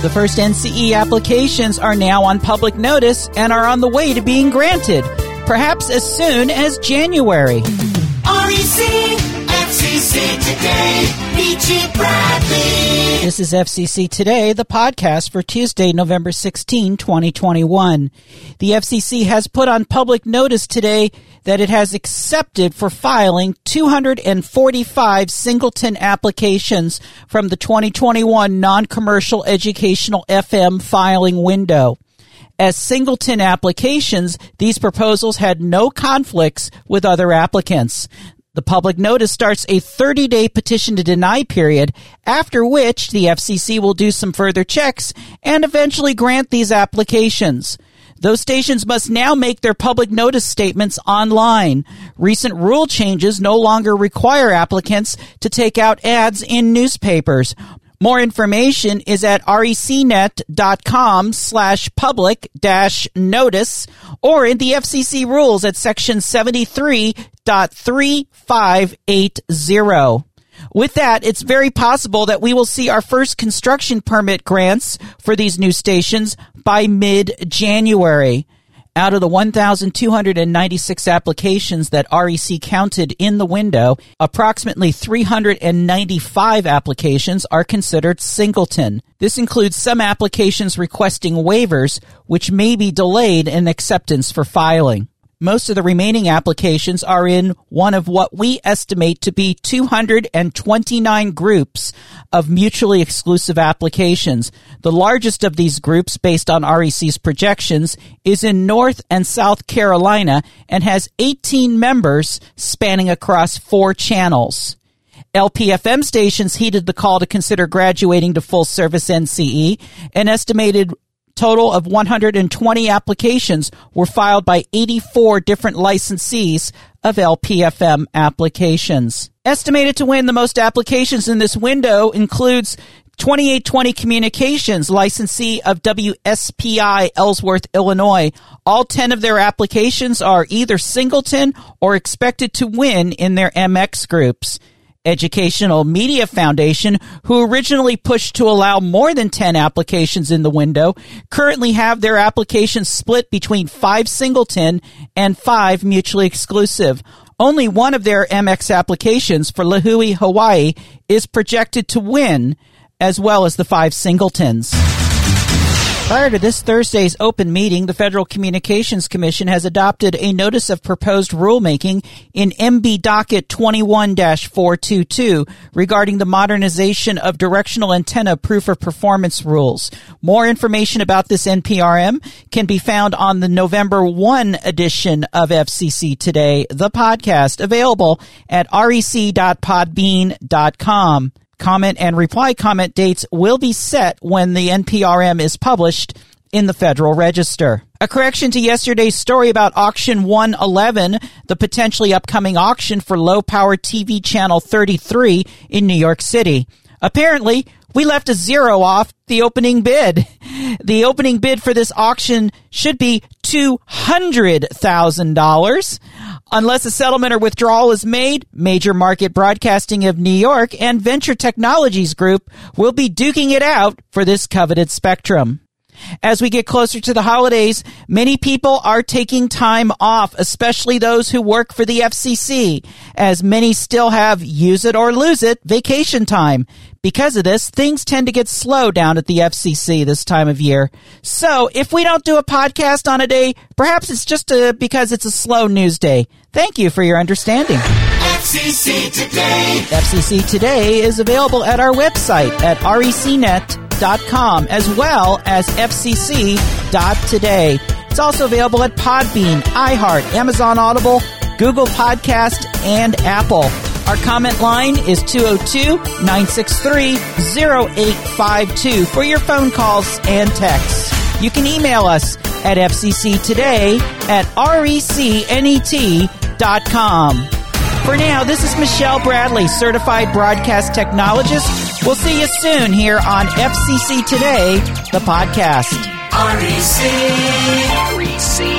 The first NCE applications are now on public notice and are on the way to being granted, perhaps as soon as January. REC, FCC Today, Bradley. This is FCC Today, the podcast for Tuesday, November 16, 2021. The FCC has put on public notice today that it has accepted for filing 245 singleton applications from the 2021 non-commercial educational FM filing window. As singleton applications, these proposals had no conflicts with other applicants. The public notice starts a 30 day petition to deny period, after which the FCC will do some further checks and eventually grant these applications. Those stations must now make their public notice statements online. Recent rule changes no longer require applicants to take out ads in newspapers. More information is at recnet.com slash public dash notice or in the FCC rules at section 73.3580. With that, it's very possible that we will see our first construction permit grants for these new stations by mid-January. Out of the 1,296 applications that REC counted in the window, approximately 395 applications are considered singleton. This includes some applications requesting waivers, which may be delayed in acceptance for filing. Most of the remaining applications are in one of what we estimate to be 229 groups of mutually exclusive applications. The largest of these groups, based on REC's projections, is in North and South Carolina and has 18 members spanning across four channels. LPFM stations heeded the call to consider graduating to full service NCE. An estimated total of 120 applications were filed by 84 different licensees of LPFM applications. Estimated to win the most applications in this window includes 2820 Communications, licensee of WSPI Ellsworth, Illinois. All 10 of their applications are either singleton or expected to win in their MX groups. Educational Media Foundation, who originally pushed to allow more than 10 applications in the window, currently have their applications split between five singleton and five mutually exclusive. Only one of their MX applications for Lihue, Hawaii is projected to win, as well as the five singletons. Prior to this Thursday's open meeting, the Federal Communications Commission has adopted a notice of proposed rulemaking in MB docket 21-422 regarding the modernization of directional antenna proof of performance rules. More information about this NPRM can be found on the November 1 edition of FCC Today, the podcast available at rec.podbean.com. Comment and reply comment dates will be set when the NPRM is published in the Federal Register. A correction to yesterday's story about Auction 111, the potentially upcoming auction for low power TV channel 33 in New York City. Apparently, we left a zero off the opening bid. The opening bid for this auction should be $200,000. Unless a settlement or withdrawal is made, Major Market Broadcasting of New York and Venture Technologies Group will be duking it out for this coveted spectrum. As we get closer to the holidays, many people are taking time off, especially those who work for the FCC, as many still have use it or lose it vacation time. Because of this, things tend to get slow down at the FCC this time of year. So if we don't do a podcast on a day, perhaps it's just a, because it's a slow news day. Thank you for your understanding. FCC Today. FCC Today is available at our website at recnet.com as well as fcc.today. It's also available at Podbean, iHeart, Amazon Audible, Google Podcast, and Apple. Our comment line is 202-963-0852 for your phone calls and texts. You can email us at fcctoday at recnet.com. For now, this is Michelle Bradley, certified broadcast technologist. We'll see you soon here on FCC Today, the podcast. REC. REC.